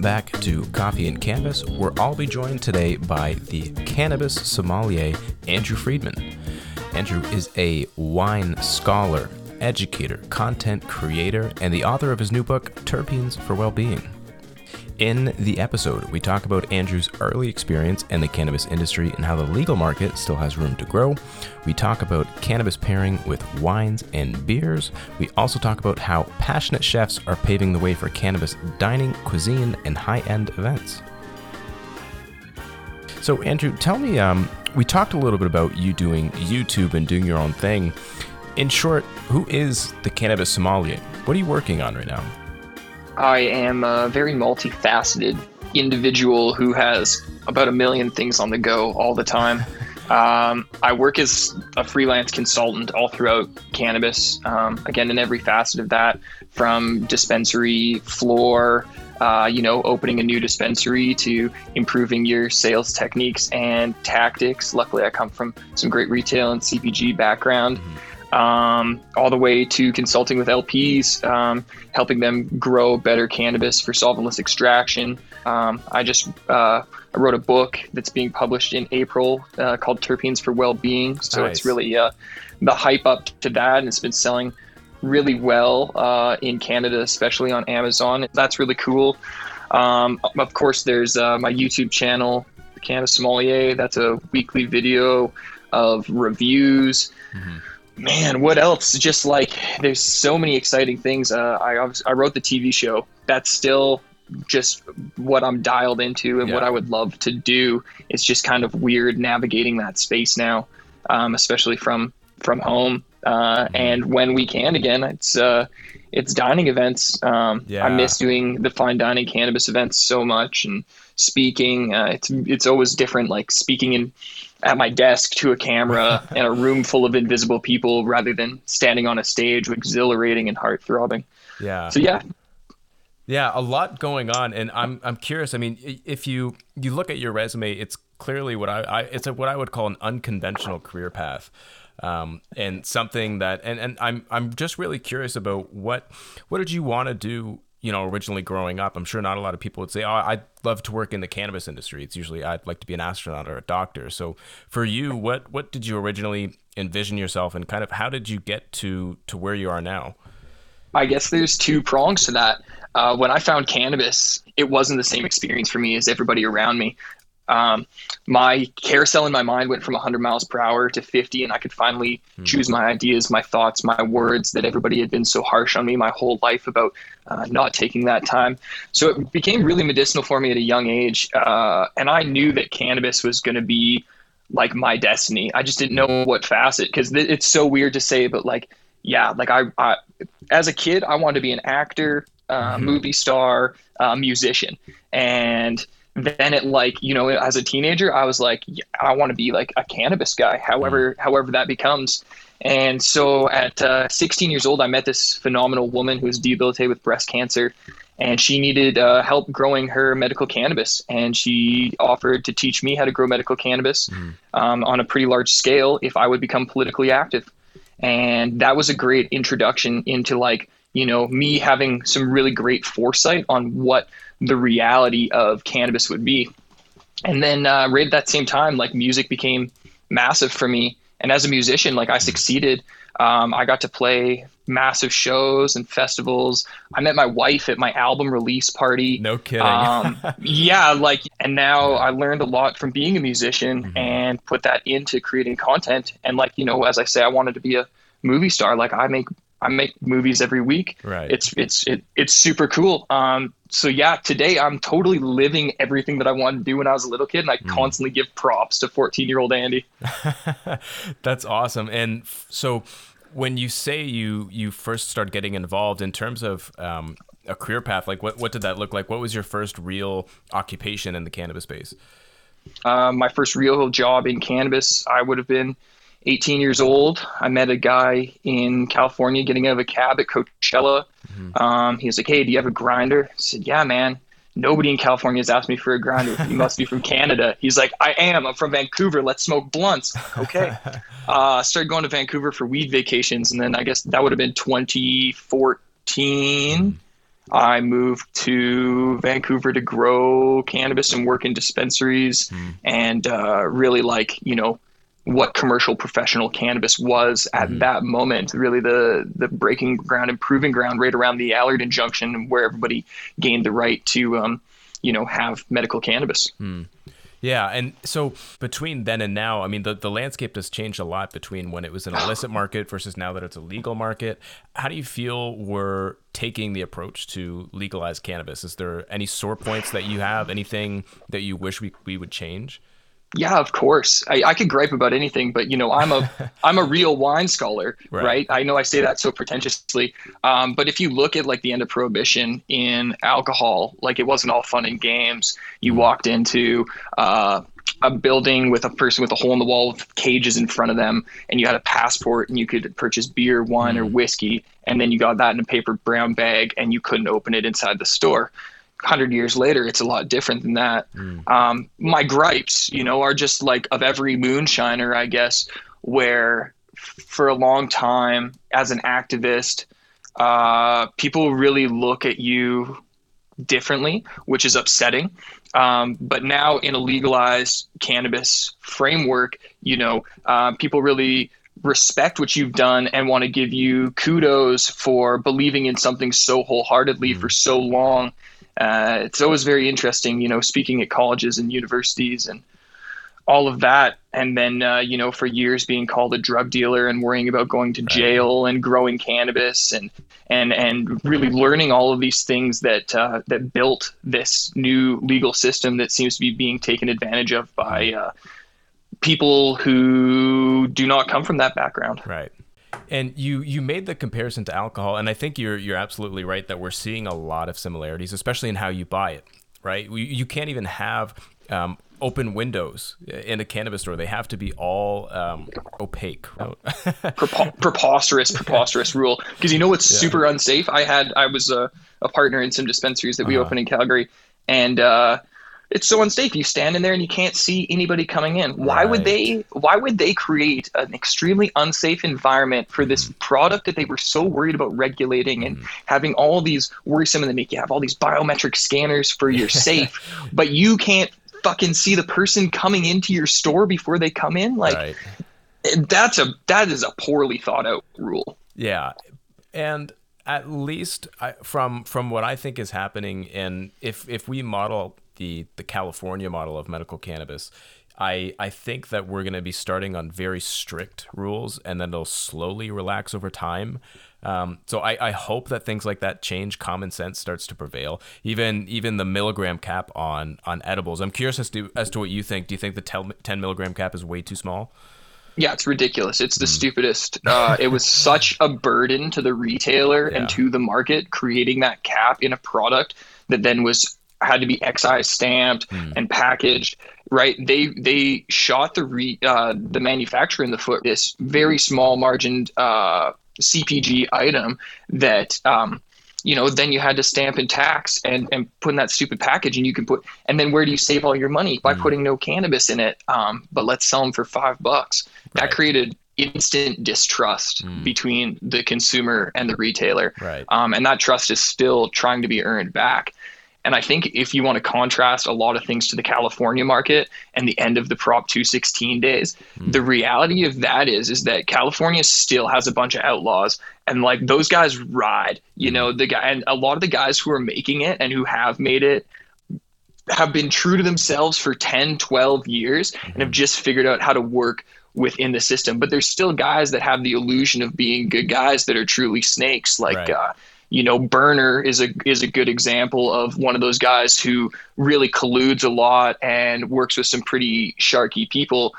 back to Coffee and Cannabis, where I'll be joined today by the cannabis sommelier, Andrew Friedman. Andrew is a wine scholar, educator, content creator, and the author of his new book, Terpenes for Wellbeing. In the episode, we talk about Andrew's early experience in the cannabis industry and how the legal market still has room to grow. We talk about cannabis pairing with wines and beers. We also talk about how passionate chefs are paving the way for cannabis dining, cuisine, and high end events. So, Andrew, tell me, um, we talked a little bit about you doing YouTube and doing your own thing. In short, who is the cannabis sommelier? What are you working on right now? I am a very multifaceted individual who has about a million things on the go all the time. Um, I work as a freelance consultant all throughout cannabis, um, again, in every facet of that, from dispensary floor, uh, you know, opening a new dispensary to improving your sales techniques and tactics. Luckily, I come from some great retail and CPG background. Um, all the way to consulting with LPs, um, helping them grow better cannabis for solventless extraction. Um, I just uh, I wrote a book that's being published in April uh, called Terpenes for Wellbeing. So nice. it's really uh, the hype up to that, and it's been selling really well uh, in Canada, especially on Amazon. That's really cool. Um, of course, there's uh, my YouTube channel, Cannabis Sommelier. That's a weekly video of reviews. Mm-hmm man, what else? Just like there's so many exciting things. Uh, I I wrote the TV show. That's still just what I'm dialed into and yeah. what I would love to do. It's just kind of weird navigating that space now, um, especially from from home. Uh, mm-hmm. And when we can again, it's uh, it's dining events. Um, yeah. I miss doing the fine dining cannabis events so much and speaking. Uh, it's it's always different, like speaking in at my desk to a camera and a room full of invisible people rather than standing on a stage exhilarating and heart throbbing. Yeah. So yeah. Yeah, a lot going on, and I'm I'm curious. I mean, if you you look at your resume, it's clearly what I, I it's a, what I would call an unconventional career path, um, and something that and and I'm I'm just really curious about what what did you want to do you know, originally growing up, I'm sure not a lot of people would say, "Oh, I'd love to work in the cannabis industry." It's usually I'd like to be an astronaut or a doctor. So, for you, what what did you originally envision yourself, and kind of how did you get to to where you are now? I guess there's two prongs to that. Uh, when I found cannabis, it wasn't the same experience for me as everybody around me um, my carousel in my mind went from 100 miles per hour to 50 and i could finally mm. choose my ideas my thoughts my words that everybody had been so harsh on me my whole life about uh, not taking that time so it became really medicinal for me at a young age uh, and i knew that cannabis was going to be like my destiny i just didn't know what facet because th- it's so weird to say but like yeah like I, I as a kid i wanted to be an actor uh, mm-hmm. movie star uh, musician and then it like you know as a teenager i was like yeah, i want to be like a cannabis guy however mm. however that becomes and so at uh, 16 years old i met this phenomenal woman who was debilitated with breast cancer and she needed uh, help growing her medical cannabis and she offered to teach me how to grow medical cannabis mm. um, on a pretty large scale if i would become politically active and that was a great introduction into like you know me having some really great foresight on what the reality of cannabis would be. And then uh, right at that same time, like music became massive for me. And as a musician, like I succeeded. Um, I got to play massive shows and festivals. I met my wife at my album release party. No kidding. um, yeah, like, and now I learned a lot from being a musician mm-hmm. and put that into creating content. And like, you know, as I say, I wanted to be a movie star. Like, I make I make movies every week. Right. It's it's it, it's super cool. Um, so yeah, today I'm totally living everything that I wanted to do when I was a little kid, and I mm. constantly give props to 14 year old Andy. That's awesome. And so, when you say you you first start getting involved in terms of um, a career path, like what what did that look like? What was your first real occupation in the cannabis space? Um, my first real job in cannabis, I would have been 18 years old. I met a guy in California getting out of a cab at Coachella. Mm-hmm. Um, he was like, "Hey, do you have a grinder?" I said, "Yeah, man." Nobody in California has asked me for a grinder. You must be from Canada. He's like, I am. I'm from Vancouver. Let's smoke blunts. Okay. uh, started going to Vancouver for weed vacations, and then I guess that would have been 2014. I moved to Vancouver to grow cannabis and work in dispensaries Mm. and uh, really like, you know, what commercial professional cannabis was at Mhm. that moment. Really the the breaking ground and proving ground right around the Allard injunction where everybody gained the right to um, you know, have medical cannabis. Yeah, and so between then and now, I mean, the, the landscape has changed a lot between when it was an illicit market versus now that it's a legal market. How do you feel we're taking the approach to legalize cannabis? Is there any sore points that you have? Anything that you wish we, we would change? Yeah, of course. I, I could gripe about anything, but you know, I'm a I'm a real wine scholar, Right. right? I know I say that so pretentiously, um, but if you look at like the end of prohibition in alcohol, like it wasn't all fun and games. You walked into uh, a building with a person with a hole in the wall with cages in front of them, and you had a passport, and you could purchase beer, wine, or whiskey, and then you got that in a paper brown bag, and you couldn't open it inside the store. 100 years later, it's a lot different than that. Um, my gripes, you know, are just like of every moonshiner, I guess, where for a long time as an activist, uh, people really look at you differently, which is upsetting. Um, but now in a legalized cannabis framework, you know, uh, people really respect what you've done and want to give you kudos for believing in something so wholeheartedly for so long. Uh, it's always very interesting, you know, speaking at colleges and universities and all of that. And then, uh, you know, for years being called a drug dealer and worrying about going to jail and growing cannabis and, and, and really learning all of these things that, uh, that built this new legal system that seems to be being taken advantage of by, uh, people who do not come from that background. Right. And you you made the comparison to alcohol, and I think you're you're absolutely right that we're seeing a lot of similarities, especially in how you buy it. Right? We, you can't even have um, open windows in a cannabis store; they have to be all um, opaque. Prepo- preposterous, preposterous rule. Because you know what's super unsafe? I had I was a, a partner in some dispensaries that we Uh-huh. opened in Calgary, and uh, it's so unsafe. You stand in there and you can't see anybody coming in. Why would they? Why would they create an extremely unsafe environment for this mm-hmm. product that they were so worried about regulating and mm-hmm. having all these worrisome and they make you have all these biometric scanners for your safe, but you can't fucking see the person coming into your store before they come in? Like right. that's a that is a poorly thought out rule. Yeah, and at least I, from from what I think is happening, and if if we model the the California model of medical cannabis, I I think that we're going to be starting on very strict rules, and then they'll slowly relax over time. Um, so I, I hope that things like that change. Common sense starts to prevail. Even even the milligram cap on on edibles. I'm curious as to as to what you think. Do you think the 10 10 milligram cap is way too small? Yeah, it's ridiculous. It's the stupidest. Uh, it was such a burden to the retailer Yeah. and to the market creating that cap in a product that then was had to be excise stamped and packaged. Right? They they shot the re, uh, the manufacturer in the foot. This very small margined uh, CPG item that. Um, you know, then you had to stamp and tax and, and put in that stupid package and you can put, and then where do you save all your money? By putting no cannabis in it. Um, but let's sell them for five bucks. That created instant distrust between the consumer and the retailer. Right. Um, and that trust is still trying to be earned back. And I think if you want to contrast a lot of things to the California market and the end of the Prop 216 days, hmm. the reality of that is is that California still has a bunch of outlaws and like those guys ride. You hmm. know, the guy and a lot of the guys who are making it and who have made it have been true to themselves for 10, 12 years and have hmm. just figured out how to work within the system. But there's still guys that have the illusion of being good guys that are truly snakes. Like, Right. uh, you know, Berner is a is a good example of one of those guys who really colludes a lot and works with some pretty sharky people.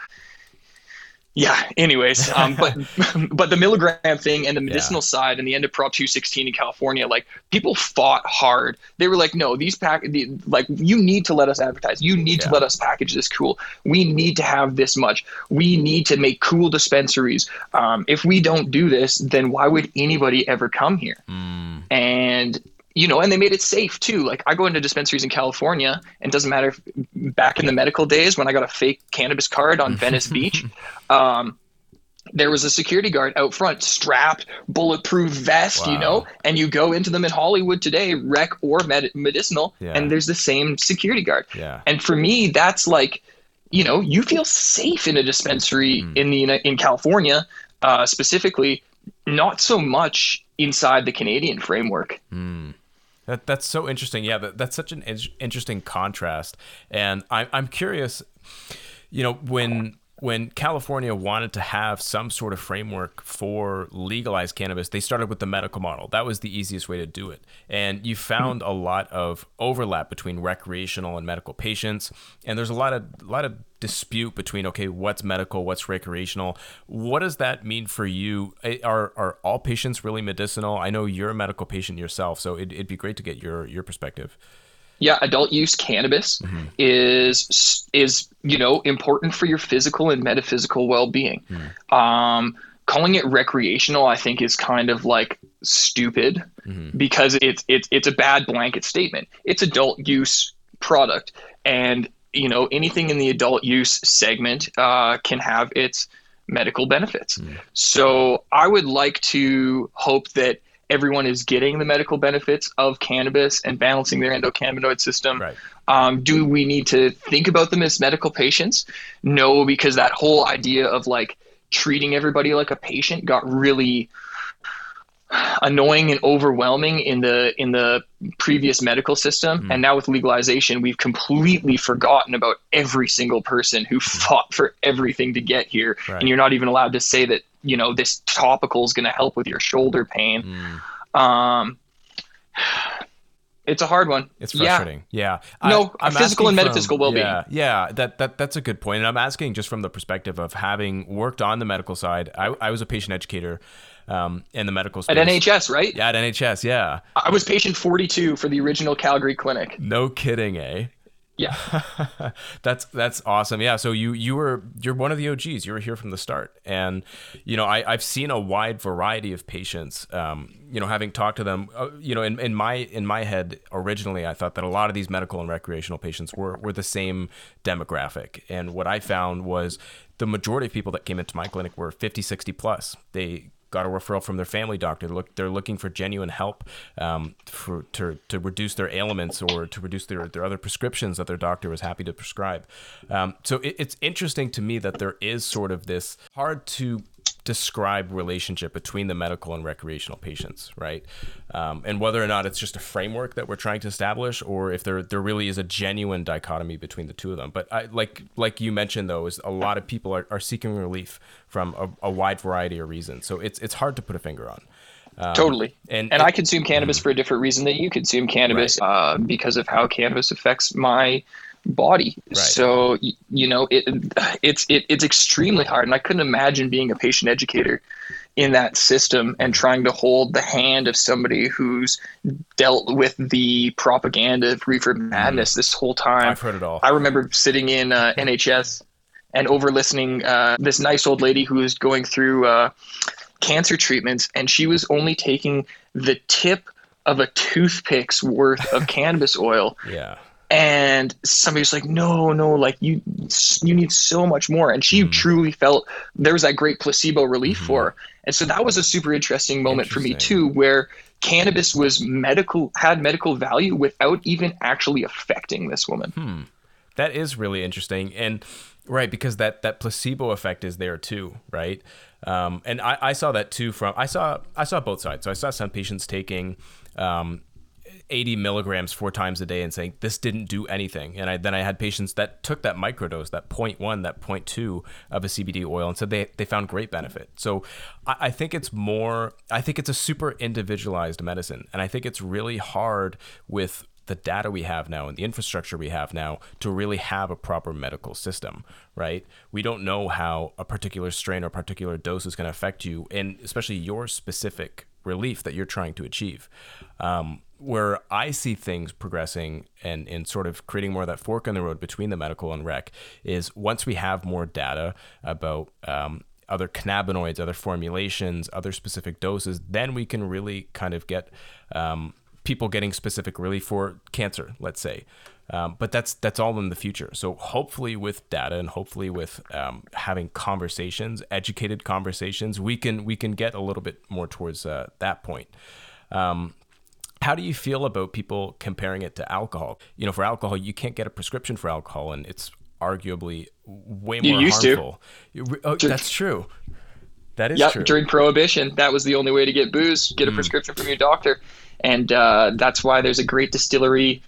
Yeah. Anyways, um, but but the milligram thing and the medicinal side and the end of Prop 216 in California, like people fought hard. They were like, no, these pack, the, like you need to let us advertise. You need to let us package this cool. We need to have this much. We need to make cool dispensaries. Um, if we don't do this, then why would anybody ever come here? Mm, and you know and they made it safe too like i go into dispensaries in california and it doesn't matter if back in the medical days when i got a fake cannabis card on venice beach um, there was a security guard out front, strapped, bulletproof vest, wow. you know, and you go into them in Hollywood today, rec or med- medicinal, yeah. and there's the same security guard. Yeah. And for me, that's like, you know, you feel safe in a dispensary mm. in the in California, uh, specifically, not so much inside the Canadian framework. Mm. That that's so interesting. Yeah, that, that's such an in- interesting contrast, and I'm I'm curious. You know, when when California wanted to have some sort of framework for legalized cannabis, they started with the medical model. That was the easiest way to do it. And you mm-hmm. found a lot of overlap between recreational and medical patients. And there's a lot of a lot of dispute between okay, what's medical, what's recreational. What does that mean for you? Eh, are are all patients really medicinal? I know you're a medical patient yourself, so it, it'd be great to get your your perspective yeah, adult use cannabis mm-hmm. is is you know important for your physical and metaphysical well being. Mm-hmm. Um, calling it recreational, I think, is kind of like stupid mm-hmm. because it's it's it's a bad blanket statement. It's adult use product, and you know anything in the adult use segment uh, can have its medical benefits. Mm. So I would like to hope that everyone is getting the medical benefits of cannabis and balancing their endocannabinoid system. Right. Um, do we need to think about them as medical patients? No, because that whole idea of like treating everybody like a patient got really annoying and overwhelming in the in the previous medical system mm. and now with legalization we've completely forgotten about every single person who hmm. fought for everything to get here right. and you're not even allowed to say that you know this topical is going to help with your shoulder pain mm. um it's a hard one. It's frustrating. Yeah. yeah. No, I, physical and metaphysical from, well-being. Yeah, yeah. That that that's a good point. And I'm asking just from the perspective of having worked on the medical side. I, I was a patient educator um, in the medical space. At NHS, right? Yeah, at NHS. Yeah. I was patient 42 for the original Calgary clinic. No kidding, eh? Yeah. that's that's awesome. Yeah. So you you were you're one of the OGs. You were here from the start, and you know I I've seen a wide variety of patients. Um, you know, having talked to them, uh, you know, in, in my in my head originally, I thought that a lot of these medical and recreational patients were were the same demographic, and what I found was the majority of people that came into my clinic were 50, 60 plus. They got a referral from their family doctor. Look, they're looking for genuine help um, for to, to reduce their ailments or to reduce their, their other prescriptions that their doctor was happy to prescribe. Um, so it, it's interesting to me that there is sort of this hard to describe relationship between the medical and recreational patients, right? Um, and whether or not it's just a framework that we're trying to establish, or if there there really is a genuine dichotomy between the two of them. But I, like like you mentioned though, is a lot of people are, are seeking relief from a, a wide variety of reasons. So it's it's hard to put a finger on. Um, totally. And, and, I consume cannabis mm-hmm. for a different reason than you consume cannabis right. uh, because of how cannabis affects my body. Right. So you know it, it's it, it's extremely hard, and I couldn't imagine being a patient educator in that system and trying to hold the hand of somebody who's dealt with the propaganda of reefer mm-hmm. madness mm. this whole time. I've heard it all. I remember sitting in uh, NHS and over listening uh, this nice old lady who was going through uh, cancer treatments, and she was only taking the tip of a toothpick's worth of cannabis oil. Yeah and somebody's like no no like you you need so much more and she mm. truly felt there was that great placebo relief mm-hmm. for her and so that was a super interesting moment interesting. for me too where cannabis was medical had medical value without even actually affecting this woman hmm. that is really interesting and right because that that placebo effect is there too right um, and I, I saw that too from i saw i saw both sides so i saw some patients taking um, 80 milligrams four times a day and saying this didn't do anything. And I, then I had patients that took that microdose, that 0.1, that 0.2 of a CBD oil, and said they, they found great benefit. So I, I think it's more, I think it's a super individualized medicine. And I think it's really hard with the data we have now and the infrastructure we have now to really have a proper medical system, right? We don't know how a particular strain or particular dose is going to affect you, and especially your specific relief that you're trying to achieve. Um, where I see things progressing and, and sort of creating more of that fork in the road between the medical and rec is once we have more data about um, other cannabinoids, other formulations, other specific doses, then we can really kind of get um, people getting specific really for cancer, let's say. Um, but that's that's all in the future. So hopefully, with data and hopefully with um, having conversations, educated conversations, we can we can get a little bit more towards uh, that point. Um, how do you feel about people comparing it to alcohol? You know, for alcohol, you can't get a prescription for alcohol, and it's arguably way more You used harmful. To. Oh, that's true. That is yep, true. During Prohibition, that was the only way to get booze, get a mm. prescription from your doctor. And uh, that's why there's a great distillery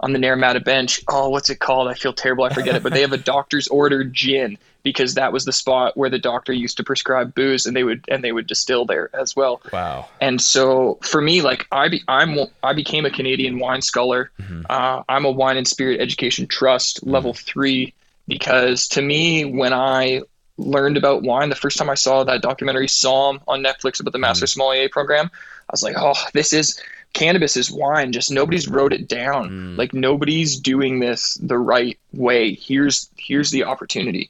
on the Naramata bench. Oh, what's it called? I feel terrible. I forget it. But they have a doctor's order gin because that was the spot where the doctor used to prescribe booze, and they would and they would distill there as well. Wow. And so for me, like I be, I'm I became a Canadian wine scholar. Mm-hmm. Uh, I'm a wine and spirit education trust mm-hmm. level three because to me, when I learned about wine, the first time I saw that documentary Somm on Netflix about the Master mm-hmm. Sommelier program, I was like, oh, this is cannabis is wine just nobody's wrote it down mm. like nobody's doing this the right way here's here's the opportunity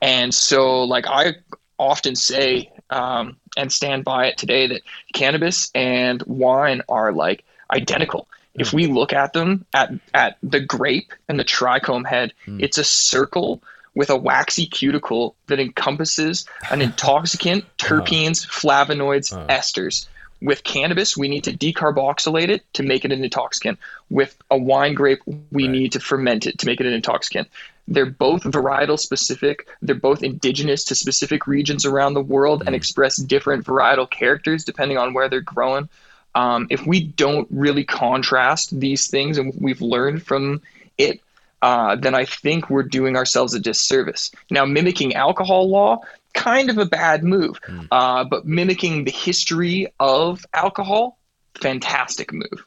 and so like i often say um, and stand by it today that cannabis and wine are like identical mm. if we look at them at at the grape and the trichome head mm. it's a circle with a waxy cuticle that encompasses an intoxicant uh-huh. terpenes flavonoids uh. esters with cannabis, we need to decarboxylate it to make it an intoxicant. With a wine grape, we right. need to ferment it to make it an intoxicant. They're both varietal specific. They're both indigenous to specific regions around the world mm. and express different varietal characters depending on where they're growing. Um, if we don't really contrast these things and we've learned from it, uh, then I think we're doing ourselves a disservice. Now, mimicking alcohol law, kind of a bad move. Mm. Uh, but mimicking the history of alcohol, fantastic move.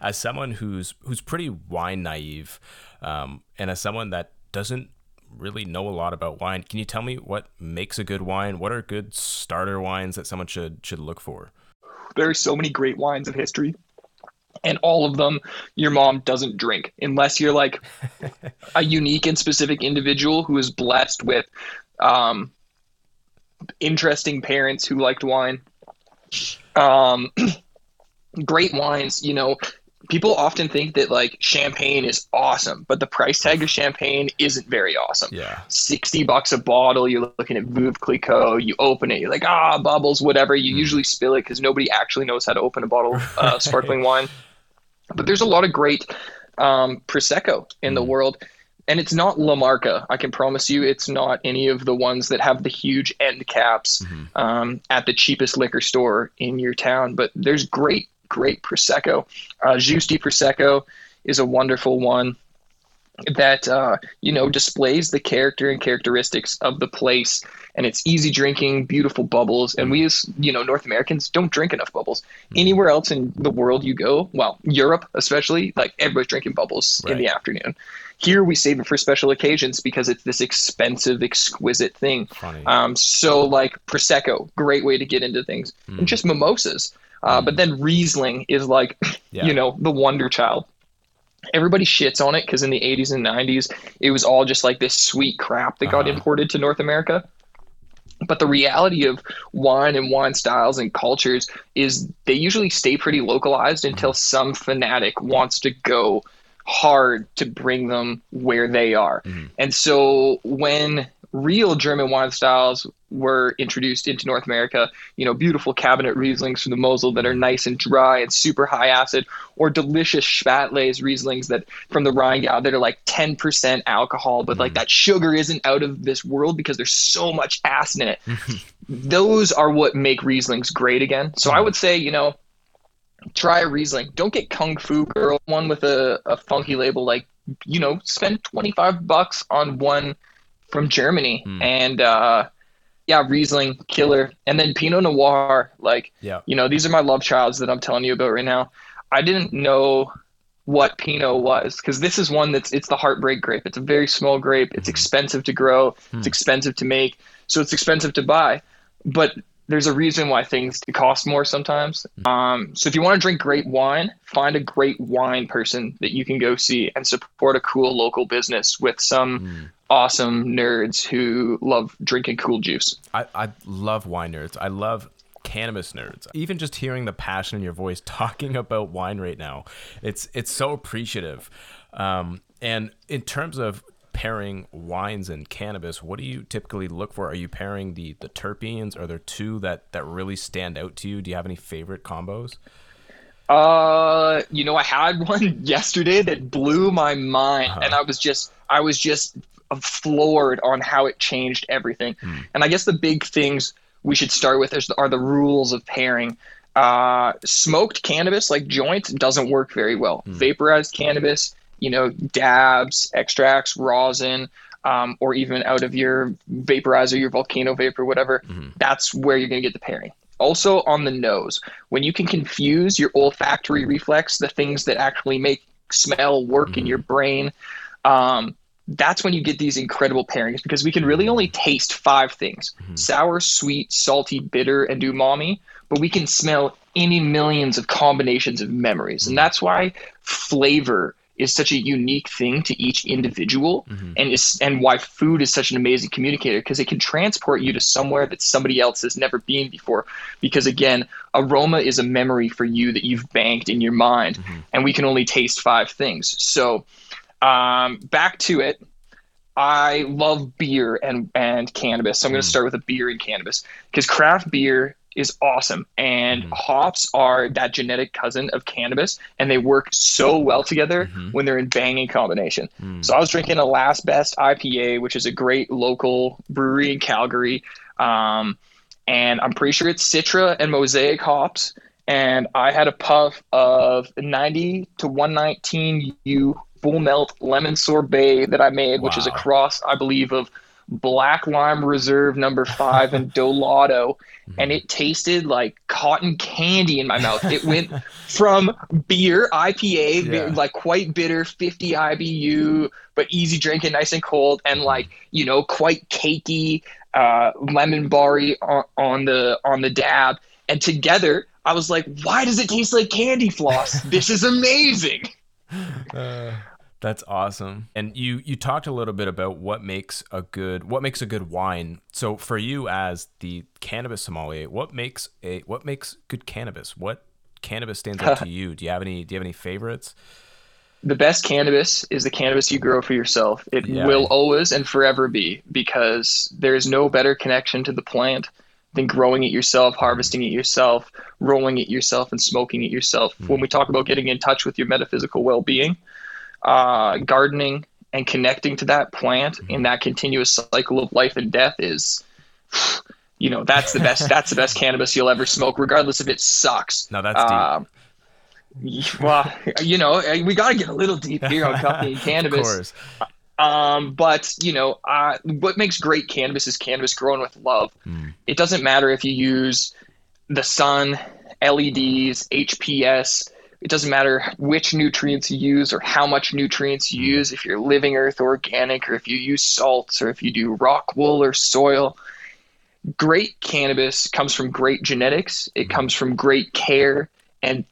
As someone who's who's pretty wine naive, um, and as someone that doesn't really know a lot about wine, can you tell me what makes a good wine? What are good starter wines that someone should should look for? There are so many great wines of history and all of them your mom doesn't drink unless you're like a unique and specific individual who is blessed with um, interesting parents who liked wine. Um, great wines, you know, people often think that like champagne is awesome, but the price tag of champagne isn't very awesome. Yeah. 60 bucks a bottle. You're looking at Veuve Clicquot. You open it. You're like, ah, bubbles, whatever. You mm. usually spill it because nobody actually knows how to open a bottle of uh, sparkling wine. But there's a lot of great um, Prosecco in mm. the world and it's not La Marca. I can promise you, it's not any of the ones that have the huge end caps mm-hmm. um, at the cheapest liquor store in your town. But there's great, great prosecco. Uh, Giusti Prosecco is a wonderful one that uh, you know displays the character and characteristics of the place and it's easy drinking beautiful bubbles and we as you know north americans don't drink enough bubbles mm-hmm. anywhere else in the world you go well europe especially like everybody's drinking bubbles right. in the afternoon here we save it for special occasions because it's this expensive, exquisite thing. Um, so like prosecco, great way to get into things, mm. and just mimosas. Uh. But then Riesling is like, yeah. you know, the wonder child. Everybody shits on it because in the 80s and 90s, it was all just like this sweet crap that uh-huh. got imported to North America. But the reality of wine and wine styles and cultures is they usually stay pretty localized until mm. some fanatic wants to go hard to bring them where they are. Mm-hmm. And so when real German wine styles were introduced into North America, you know, beautiful Kabinett Rieslings from the Mosel that are nice and dry and super high acid, or delicious Spätlese Rieslings that from the Rheingau that are like 10% alcohol, but mm. like mm-hmm. that sugar isn't out of this world because there's so much acid in it. Those are what make Rieslings great again. So I mm-hmm. would say, you know, try a Riesling. Don't get Kung Fu Girl, one with a, a funky label. Like, you know, spend 25 bucks on one from Germany. Mm. And, uh, yeah, Riesling, killer. And then Pinot Noir, like, yeah. you know, these are my love childs that I'm telling you about right now. I didn't know what Pinot was because this is one that's it's the heartbreak grape. It's a very small grape. It's mm. expensive to grow. Mm. It's hmm. expensive to make. So it's expensive to buy. But there's a reason why things cost more sometimes. Mm-hmm. Um, so if you want to drink great wine, find a great wine person that you can go see and support a cool local business with some mm. awesome nerds who love drinking cool juice. I, I love wine nerds. I love cannabis nerds. Even just hearing the passion in your voice talking about wine right now, it's it's so appreciative. Um, And in terms of pairing wines and cannabis, what do you typically look for? Are you pairing the the terpenes? Are there two that that really stand out to you? Do you have any favorite combos? Uh, you know, I had one yesterday that blew my mind, Uh-huh. and I was just, I was just floored on how it changed everything. Hmm. And I guess the big things we should start with is, are the rules of pairing. Uh, smoked cannabis, like joints, doesn't work very well. Hmm. Vaporized cannabis, you know, dabs, extracts, rosin, um, or even out of your vaporizer, your volcano vapor, whatever. Mm-hmm. That's where you're going to get the pairing. Also on the nose, when you can confuse your olfactory reflex, the things that actually make smell work in your brain, um, that's when you get these incredible pairings because we can really only taste five things sour, sweet, salty, bitter, and umami, but we can smell any millions of combinations of memories. And that's why flavor is such a unique thing to each individual mm-hmm. and is and why food is such an amazing communicator because it can transport you to somewhere that somebody else has never been before. Because again aroma is a memory for you that you've banked in your mind mm-hmm. and we can only taste five things. So um, back to it. I love beer and and cannabis. So I'm going to mm. start with a beer and cannabis. Because craft beer is awesome and mm-hmm. hops are that genetic cousin of cannabis and they work so well together mm-hmm. when they're in banging combination. Mm. So I was drinking a Last Best IPA, which is a great local brewery in Calgary. Um, and I'm pretty sure it's Citra and Mosaic hops. And I had a puff of 90 to 119 U full melt lemon sorbet that I made, which is a cross, I believe, of Black Lime Reserve number five and Dolado, mm-hmm. And it tasted like cotton candy in my mouth. It went from beer, IPA, Yeah. like quite bitter, 50 IBU, but easy drinking, nice and cold, and mm-hmm. like, you know, quite cakey, uh, lemon barry on, on the on the dab. And together, I was like, why does it taste like candy floss? this is amazing. Uh, That's awesome. And you you talked a little bit about what makes a good what makes a good wine. So for you as the cannabis sommelier, what makes a what makes good cannabis? What cannabis stands out to you? Do you have any do you have any favorites? the best cannabis is the cannabis you grow for yourself. It Yeah. will always and forever be because there's no better connection to the plant than growing it yourself, harvesting it yourself, rolling it yourself, and smoking it yourself. When hmm. we talk about getting in touch with your metaphysical well being, uh, gardening and connecting to that plant in that continuous cycle of life and death is. You know that's the best. That's the best cannabis you'll ever smoke, regardless if it sucks. no that's deep. Um, well, you know, we got to get a little deep here on of cannabis. course. Um, but you know, uh, what makes great cannabis is cannabis grown with love. It doesn't matter if you use the sun, LEDs, HPS. It doesn't matter which nutrients you use or how much nutrients you mm-hmm. use. If you're living earth organic, or if you use salts, or if you do rock wool or soil. Great cannabis comes from great genetics. It mm-hmm. comes from great care, and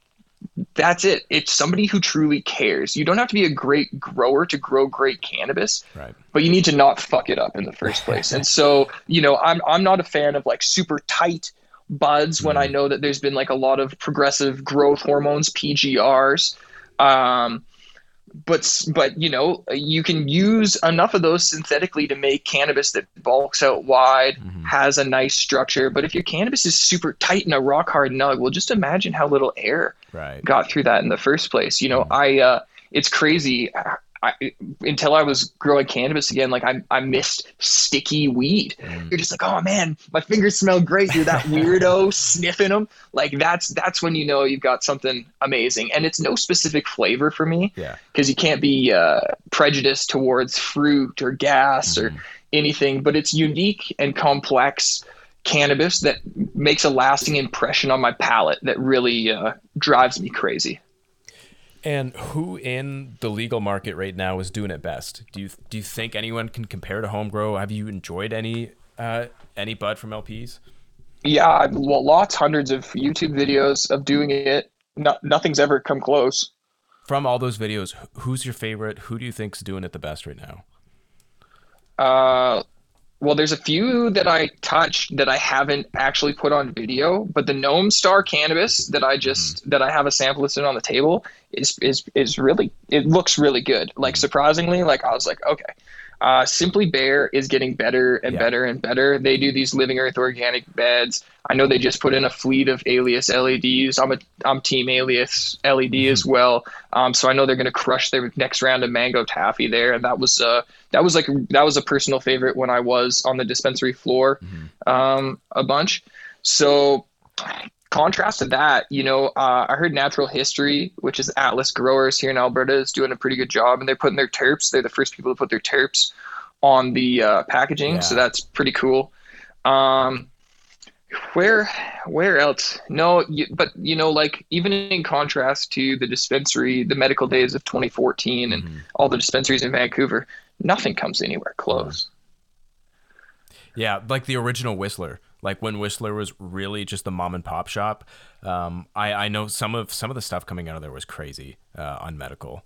that's it. It's somebody who truly cares. You don't have to be a great grower to grow great cannabis, Right. but you need to not fuck it up in the first place. and so, you know, I'm I'm not a fan of like super tight buds when I know that there's been like a lot of progressive growth hormones, PGRs. Um, but but you know, you can use enough of those synthetically to make cannabis that bulks out wide, has a nice structure. But if your cannabis is super tight and a rock hard nug, well, just imagine how little air Right. got through that in the first place. You know, I uh, it's crazy. I, until I was growing cannabis again, like I, I missed sticky weed. You're just like, oh man, my fingers smell great. You're that weirdo sniffing them. Like that's that's when you know you've got something amazing. And it's no specific flavor for me Yeah. because you can't be uh, prejudiced towards fruit or gas or anything. But it's unique and complex cannabis that makes a lasting impression on my palate that really uh, drives me crazy. And who in the legal market right now is doing it best? Do you do you think anyone can compare to home grow? Have you enjoyed any uh, any bud from LPs? Yeah, I've lots, hundreds of YouTube videos of doing it. No, nothing's ever come close. From all those videos, who's your favorite? Who do you think's doing it the best right now? Uh, well, there's a few that I touched that I haven't actually put on video, but the Gnome Star cannabis that I just mm-hmm. that I have a sample listed on the table is is is really it looks really good. Like surprisingly, like I was like, okay, uh, Simply Bare is getting better and yeah. better and better. They do these living earth organic beds. I know they just put in a fleet of Alias LEDs. I'm a I'm Team Alias LED mm-hmm. as well. Um, so I know they're going to crush their next round of mango taffy there, and that was uh that was like that was a personal favorite when I was on the dispensary floor mm-hmm. um, a bunch. So contrast to that, you know, uh, I heard Natural History, which is Atlas Growers here in Alberta, is doing a pretty good job, and they're putting their terps. They're the first people to put their terps on the uh, packaging, yeah. so that's pretty cool. Um, where, where else? No, you, but you know, like even in contrast to the dispensary, the medical days of 2014, and mm-hmm. all the dispensaries in Vancouver, nothing comes anywhere close. Yeah, like the original Whistler like when Whistler was really just the mom and pop shop. Um, I, I know some of some of the stuff coming out of there was crazy uh, on medical.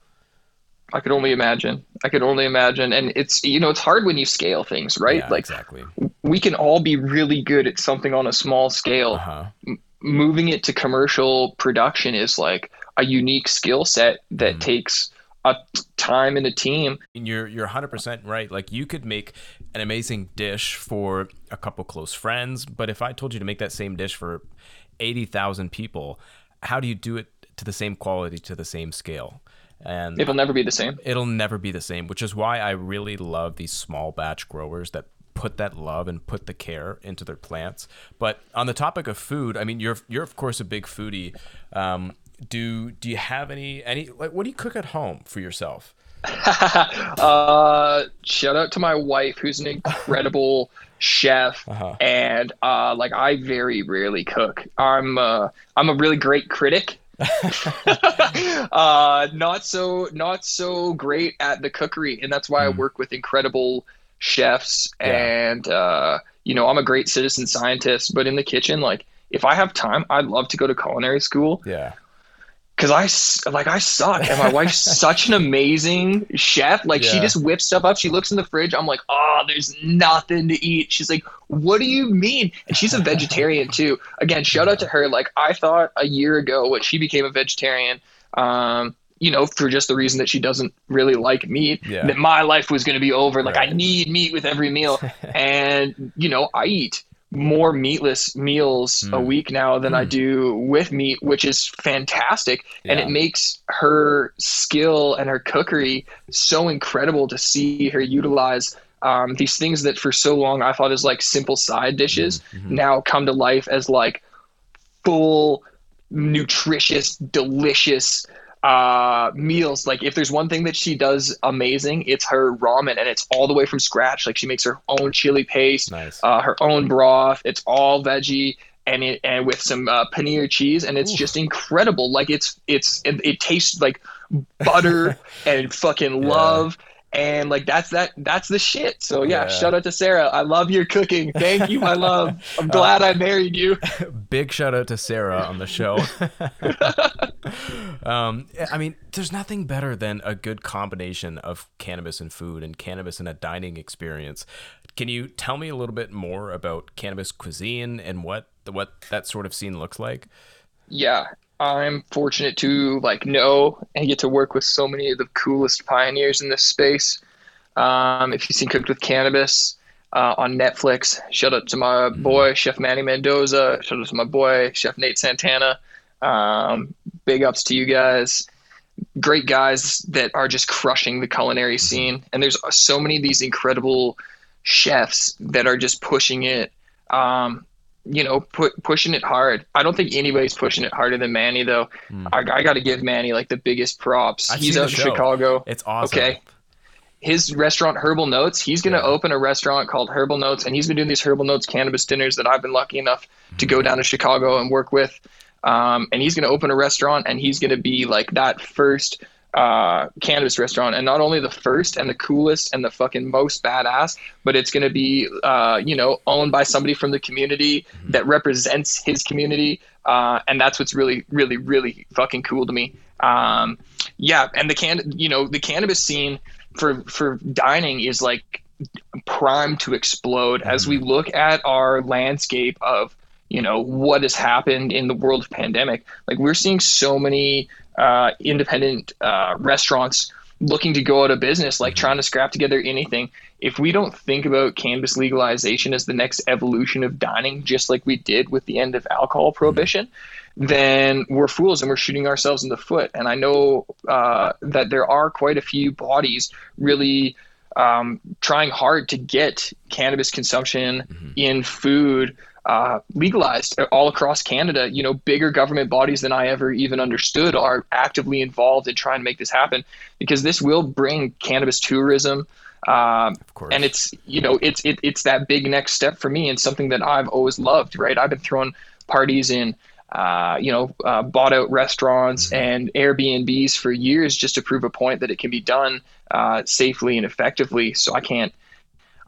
I could only imagine. I could only imagine, and it's you know it's hard when you scale things, right? Yeah, like exactly. We can all be really good at something on a small scale. Uh-huh. M- moving it to commercial production is like a unique skill set that mm. takes a time and a team. You're you're 100% right. Like you could make an amazing dish for a couple close friends, but if I told you to make that same dish for 80,000 people, how do you do it to the same quality to the same scale? And it'll never be the same. It'll never be the same, which is why I really love these small batch growers that put that love and put the care into their plants. But on the topic of food, I mean, you're you're of course a big foodie. Um, do do you have any any like what do you cook at home for yourself? uh, shout out to my wife, who's an incredible chef, uh-huh. and uh, like I very rarely cook. I'm uh, I'm a really great critic. uh, not so not so great at the cookery, and that's why mm. I work with incredible chefs. Yeah. And uh, you know, I'm a great citizen scientist, but in the kitchen, like if I have time, I'd love to go to culinary school. Yeah because I like I suck, and my wife's such an amazing chef. Like yeah. she just whips stuff up. She looks in the fridge. I'm like, oh, there's nothing to eat. She's like, what do you mean? And she's a vegetarian too. Again, shout out to her. Like I thought a year ago when she became a vegetarian. Um, you know, for just the reason that she doesn't really like meat, yeah. that my life was going to be over. Like right. I need meat with every meal, and you know, I eat more meatless meals mm. a week now than mm. I do with meat, which is fantastic. Yeah. And it makes her skill and her cookery so incredible to see her utilize um, these things that for so long I thought as like simple side dishes mm-hmm. now come to life as like full, nutritious, delicious uh, meals. Like if there's one thing that she does amazing, it's her ramen, and it's all the way from scratch. Like she makes her own chili paste, nice. uh, her own broth. It's all veggie. And it and with some uh, paneer cheese, and it's Ooh. just incredible. Like it's it's it, it tastes like butter and fucking yeah. love and like that's that that's the shit. So yeah, yeah, shout out to sarah. I love your cooking. Thank you my love. I'm glad uh, i married you. big shout out to sarah on the show. Um, i mean there's nothing better than a good combination of cannabis and food and cannabis and a dining experience. Can you tell me a little bit more about cannabis cuisine and what what that sort of scene looks like? Yeah I'm fortunate to like know and get to work with so many of the coolest pioneers in this space. Um, if you've seen Cooked with Cannabis uh, on Netflix, shout out to my mm-hmm. boy Chef Manny Mendoza. Shout out to my boy Chef Nate Santana. Um, big ups to you guys. Great guys that are just crushing the culinary mm-hmm. scene. And there's so many of these incredible chefs that are just pushing it. Um, you know, put, pushing it hard. I don't think anybody's pushing it harder than Manny, though. Mm. I, I got to give Manny like the biggest props. I've he's out in show. Chicago. It's awesome. Okay. His restaurant, Herbal Notes, he's going to yeah. open a restaurant called Herbal Notes, and he's been doing these Herbal Notes cannabis dinners that I've been lucky enough mm. to go down to Chicago and work with. Um, and he's going to open a restaurant, and he's going to be like that first uh, cannabis restaurant, and not only the first and the coolest and the fucking most badass, but it's going to be, uh, you know, owned by somebody from the community mm-hmm. that represents his community, uh, and that's what's really, really, really fucking cool to me. Um, yeah, and the can, you know, the cannabis scene for for dining is like primed to explode as we mm-hmm. look at our landscape of you know what has happened in the world of pandemic like we're seeing so many uh, independent uh, restaurants looking to go out of business like mm-hmm. trying to scrap together anything if we don't think about cannabis legalization as the next evolution of dining just like we did with the end of alcohol prohibition then we're fools and we're shooting ourselves in the foot and i know uh, that there are quite a few bodies really um, trying hard to get cannabis consumption mm-hmm. in food uh, legalized all across Canada. You know, bigger government bodies than I ever even understood are actively involved in trying to make this happen because this will bring cannabis tourism. Um, and it's you know it's it, it's that big next step for me and something that I've always loved. Right, I've been throwing parties in uh, you know, uh, bought out restaurants mm-hmm. and Airbnbs for years just to prove a point that it can be done uh, safely and effectively. So I can't,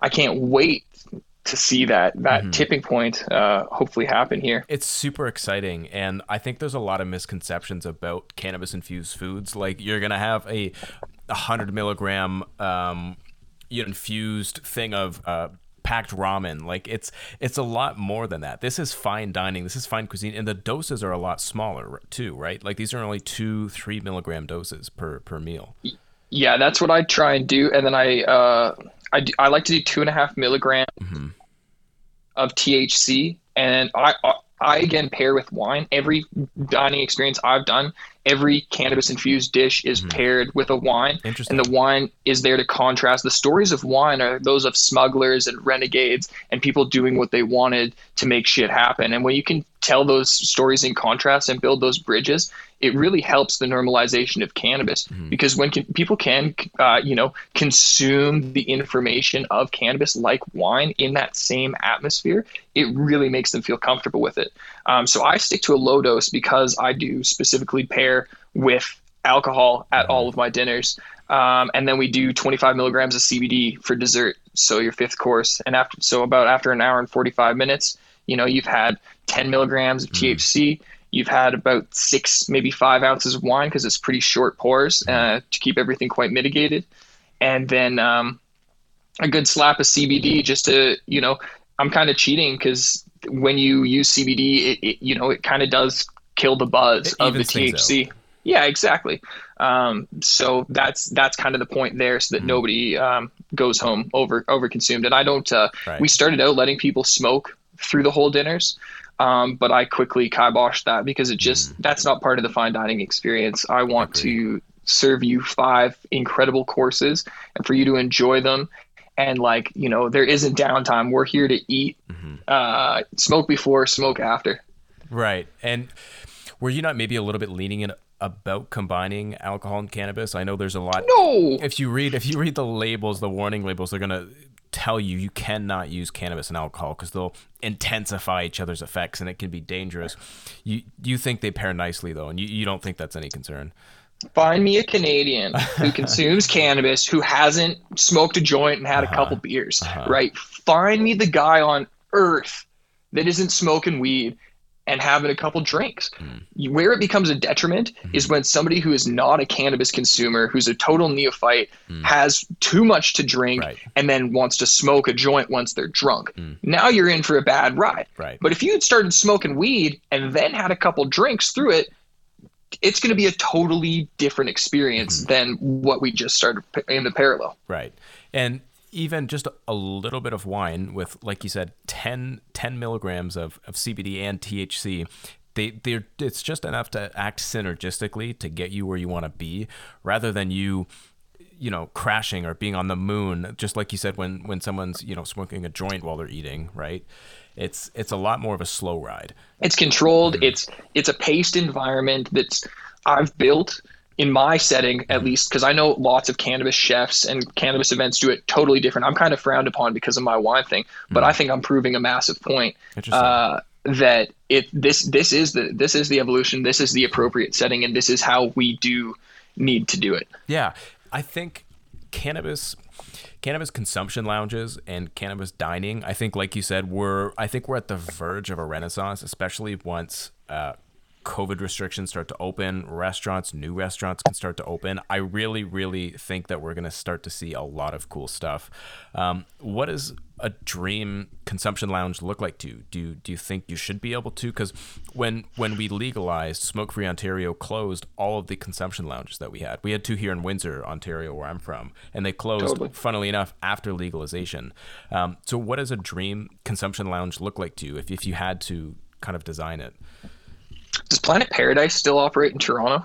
I can't wait to see that that mm-hmm. tipping point uh, hopefully happen here. It's super exciting, and I think there's a lot of misconceptions about cannabis infused foods. Like you're gonna have a, hundred milligram um, infused thing of uh, packed ramen. Like it's it's a lot more than that. This is fine dining. This is fine cuisine, and the doses are a lot smaller too, right? Like these are only two, three milligram doses per per meal. Yeah, that's what I try and do, and then I uh, I, I like to do two and a half milligram mm-hmm. Of THC, and I, I I again pair with wine. Every dining experience I've done, every cannabis infused dish is mm-hmm. paired with a wine. And the wine is there to contrast. The stories of wine are those of smugglers and renegades and people doing what they wanted to make shit happen. And when you can tell those stories in contrast and build those bridges, it really helps the normalization of cannabis mm-hmm. because when can, people can, uh, you know, consume the information of cannabis like wine in that same atmosphere, it really makes them feel comfortable with it. Um, so I stick to a low dose because I do specifically pair with alcohol at mm-hmm. all of my dinners. Um, and then we do 25 milligrams of CBD for dessert. So your fifth course, and after so about after an hour and 45 minutes, you know you've had 10 milligrams of mm. THC. You've had about six, maybe five ounces of wine because it's pretty short pours uh, to keep everything quite mitigated, and then um, a good slap of CBD just to you know. I'm kind of cheating because when you use CBD, it, it you know it kind of does kill the buzz it of the THC. Yeah, exactly. Um, so that's that's kind of the point there, so that mm-hmm. nobody um, goes home over over consumed. And I don't. Uh, right. We started out letting people smoke through the whole dinners. Um, but I quickly kiboshed that because it just mm. that's not part of the fine dining experience. I want to serve you five incredible courses and for you to enjoy them. And like you know, there isn't downtime. We're here to eat, mm-hmm. uh, smoke before, smoke after. Right. And were you not maybe a little bit leaning in about combining alcohol and cannabis? I know there's a lot. No. If you read if you read the labels, the warning labels, they're gonna tell you you cannot use cannabis and alcohol because they'll intensify each other's effects and it can be dangerous. You you think they pair nicely though, and you, you don't think that's any concern. Find me a Canadian who consumes cannabis who hasn't smoked a joint and had uh-huh. a couple beers, uh-huh. right? Find me the guy on earth that isn't smoking weed and having a couple drinks. Mm. Where it becomes a detriment mm-hmm. is when somebody who is not a cannabis consumer, who's a total neophyte, mm. has too much to drink right. and then wants to smoke a joint once they're drunk. Mm. Now you're in for a bad ride. Right. But if you had started smoking weed and then had a couple drinks through it, it's going to be a totally different experience mm-hmm. than what we just started in the parallel. Right. And even just a little bit of wine with, like you said, 10, 10 milligrams of, of CBD and THC, they they it's just enough to act synergistically to get you where you want to be, rather than you you know crashing or being on the moon just like you said when when someone's you know smoking a joint while they're eating right it's it's a lot more of a slow ride it's controlled mm-hmm. it's it's a paced environment that's i've built in my setting at least because i know lots of cannabis chefs and cannabis events do it totally different. I'm kind of frowned upon because of my wine thing but mm. i think i'm proving a massive point uh, that it this this is the this is the evolution this is the appropriate setting and this is how we do need to do it. Yeah. I think cannabis cannabis consumption lounges and cannabis dining i think like you said we're i think we're at the verge of a renaissance especially once uh, COVID restrictions start to open, restaurants, new restaurants can start to open. I really, really think that we're going to start to see a lot of cool stuff. Um, what does a dream consumption lounge look like to you? Do do you think you should be able to? Because when when we legalized, Smoke Free Ontario closed all of the consumption lounges that we had. We had two here in Windsor, Ontario, where I'm from, and they closed, totally. funnily enough, after legalization. Um, so, what does a dream consumption lounge look like to you if if you had to kind of design it? Does Planet Paradise still operate in Toronto?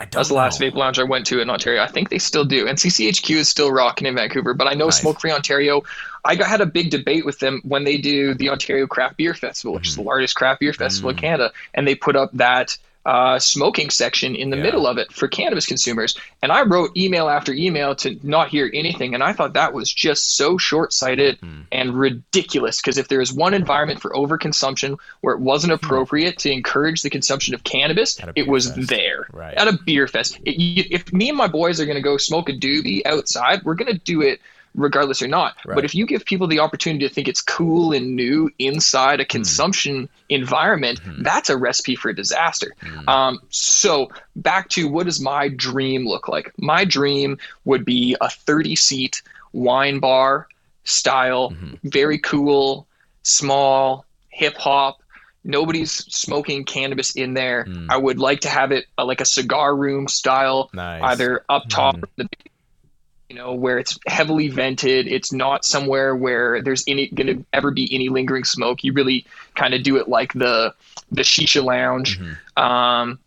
I don't That's the last vape lounge I went to in Ontario. I think they still do. And CCHQ is still rocking in Vancouver, but I know nice. Smoke Free Ontario. I got, had a big debate with them when they do the Ontario Craft Beer Festival, which mm-hmm. is the mm-hmm. largest craft beer festival mm-hmm. in Canada, and they put up that uh, smoking section in the yeah. middle of it for cannabis consumers. And I wrote email after email to not hear anything. And I thought that was just so short sighted mm. and ridiculous. Because if there is one environment for overconsumption where it wasn't hmm. appropriate to encourage the consumption of cannabis, it was fest. there right. at a beer fest. It, if me and my boys are going to go smoke a doobie outside, we're going to do it regardless or not. Right. But if you give people the opportunity to think it's cool and new inside a hmm. consumption mm. environment, mm-hmm. that's a recipe for disaster. Mm. Um, so back to what does my dream look like? My dream would be a 30 seat wine bar style, mm-hmm. very cool, small, hip hop. Nobody's smoking cannabis in there. Mm. I would like to have it uh, like a cigar room style, nice. either up top, mm. the you know, where it's heavily vented. It's not somewhere where there's any going to ever be any lingering smoke. You really kind of do it like the the shisha lounge. Mm-hmm. Um,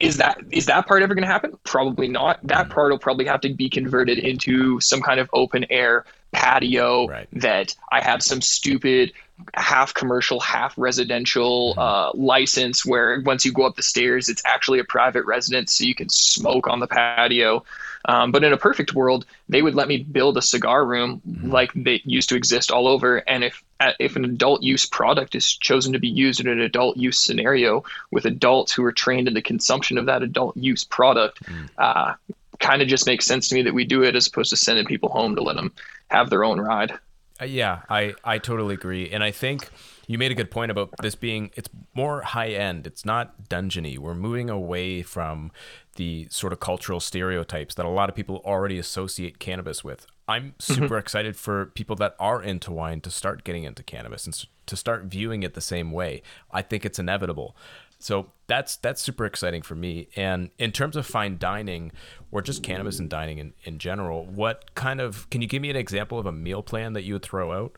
is that is that part ever going to happen? Probably not. That mm-hmm. part will probably have to be converted into some kind of open air patio right. that I have some stupid half commercial, half residential mm-hmm. uh, license where once you go up the stairs, it's actually a private residence, so you can smoke on the patio. Um, but in a perfect world, they would let me build a cigar room mm-hmm. like they used to exist all over. And if if an adult use product is chosen to be used in an adult use scenario with adults who are trained in the consumption of that adult use product, mm. uh, kind of just makes sense to me that we do it as opposed to sending people home to let them have their own ride. Uh, yeah, I I totally agree, and I think you made a good point about this being it's more high end. It's not dungeony. We're moving away from the sort of cultural stereotypes that a lot of people already associate cannabis with. I'm mm-hmm. super mm-hmm. excited for people that are into wine to start getting into cannabis and to start viewing it the same way. I think it's inevitable. So that's that's super exciting for me. And in terms of fine dining or just cannabis and dining in, in general, what kind of can you give me an example of a meal plan that you would throw out?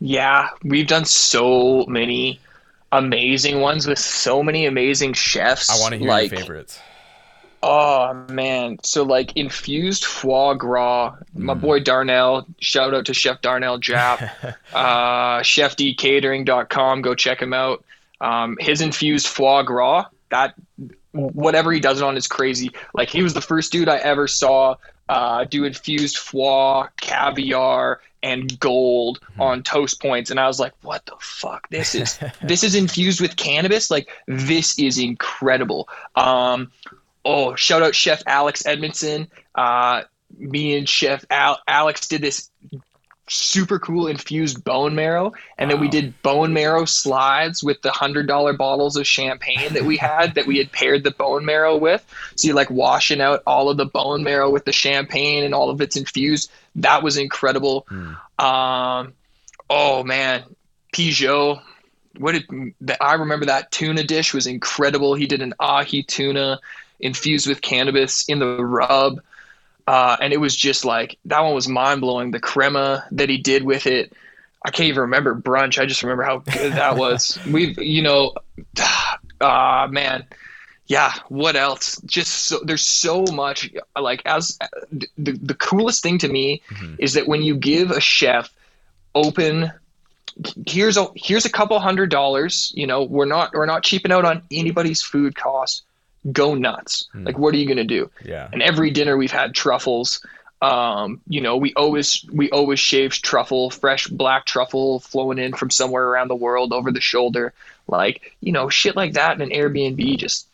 Yeah, we've done so many amazing ones with so many amazing chefs. I want to hear like, your favorites. Oh man, so like infused foie gras. My mm. boy Darnell, shout out to Chef Darnell Jap. uh, ChefDCatering.com, go check him out. Um, his infused foie gras, that whatever he does it on is crazy. Like he was the first dude I ever saw uh, do infused foie, caviar, and gold mm-hmm. on toast points, and I was like, "What the fuck? This is this is infused with cannabis. Like this is incredible." Um, oh, shout out Chef Alex Edmondson. Uh, me and Chef Al- Alex did this super cool infused bone marrow and wow. then we did bone marrow slides with the hundred dollar bottles of champagne that we had that we had paired the bone marrow with. So you're like washing out all of the bone marrow with the champagne and all of it's infused. That was incredible. Mm. um oh man. Peugeot what did I remember that tuna dish was incredible. He did an ahi tuna infused with cannabis in the rub uh, and it was just like that one was mind blowing. The crema that he did with it, I can't even remember brunch. I just remember how good that was. We've, you know, ah uh, man, yeah. What else? Just so, there's so much. Like as the the coolest thing to me mm-hmm. is that when you give a chef open here's a here's a couple hundred dollars you know we're not we're not cheaping out on anybody's food cost go nuts. Mm. Like, what are you going to do? Yeah. And every dinner we've had truffles. Um, you know, we always we always shave truffle, fresh black truffle flowing in from somewhere around the world over the shoulder. Like, you know, shit like that in an Airbnb just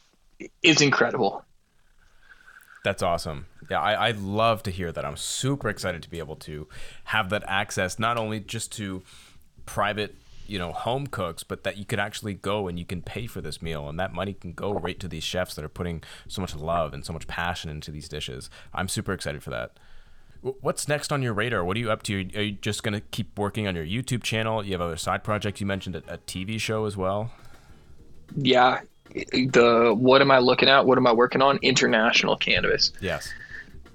is incredible. That's awesome. Yeah, I, I love to hear that. I'm super excited to be able to have that access, not only just to private you know home cooks, but that you could actually go and you can pay for this meal, and that money can go right to these chefs that are putting so much love and so much passion into these dishes. I'm super excited for that. What's next on your radar? What are you up to? Are you just gonna keep working on your YouTube channel? You have other side projects. You mentioned a, a TV show as well. Yeah, the what am I looking at? What am I working on? International cannabis. Yes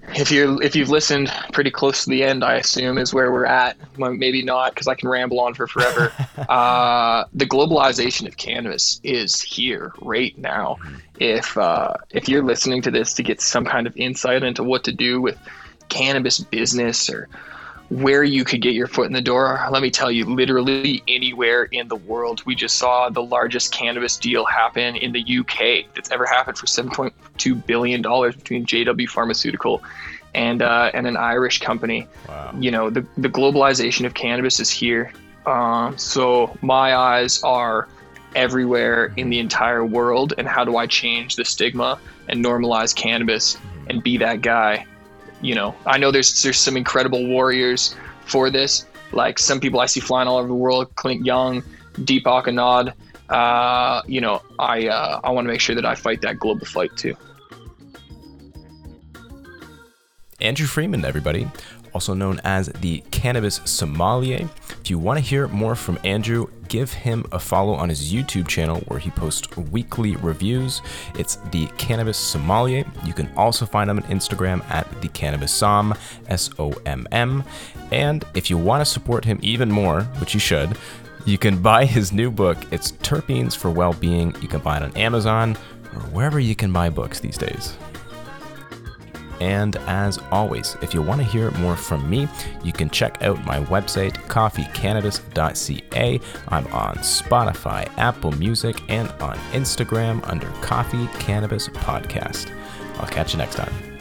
if you if you've listened pretty close to the end, I assume is where we're at. Well, maybe not because I can ramble on for forever. uh, the globalization of cannabis is here right now. If uh, if you're listening to this to get some kind of insight into what to do with cannabis business or where you could get your foot in the door. Let me tell you, literally anywhere in the world. We just saw the largest cannabis deal happen in the UK that's ever happened for $7.2 billion between GW Pharmaceutical and uh, and an Irish company. Wow. You know, the, the globalization of cannabis is here. Um, so my eyes are everywhere in the entire world. And how do I change the stigma and normalize cannabis and be that guy? You know, I know there's there's some incredible warriors for this. Like some people I see flying all over the world, Clint Young, Deepak Anand. Uh, you know, I uh, I want to make sure that I fight that global fight too. Andrew Freeman, everybody also known as the Cannabis Sommelier. If you want to hear more from Andrew, give him a follow on his YouTube channel where he posts weekly reviews. It's the Cannabis Sommelier. You can also find him on Instagram at the Cannabis Som, S O M M. And if you want to support him even more, which you should, you can buy his new book. It's Terpenes for Well-Being. You can buy it on Amazon or wherever you can buy books these days. And as always, if you want to hear more from me, you can check out my website, coffeecannabis.ca. I'm on Spotify, Apple Music, and on Instagram under Coffee Cannabis Podcast. I'll catch you next time.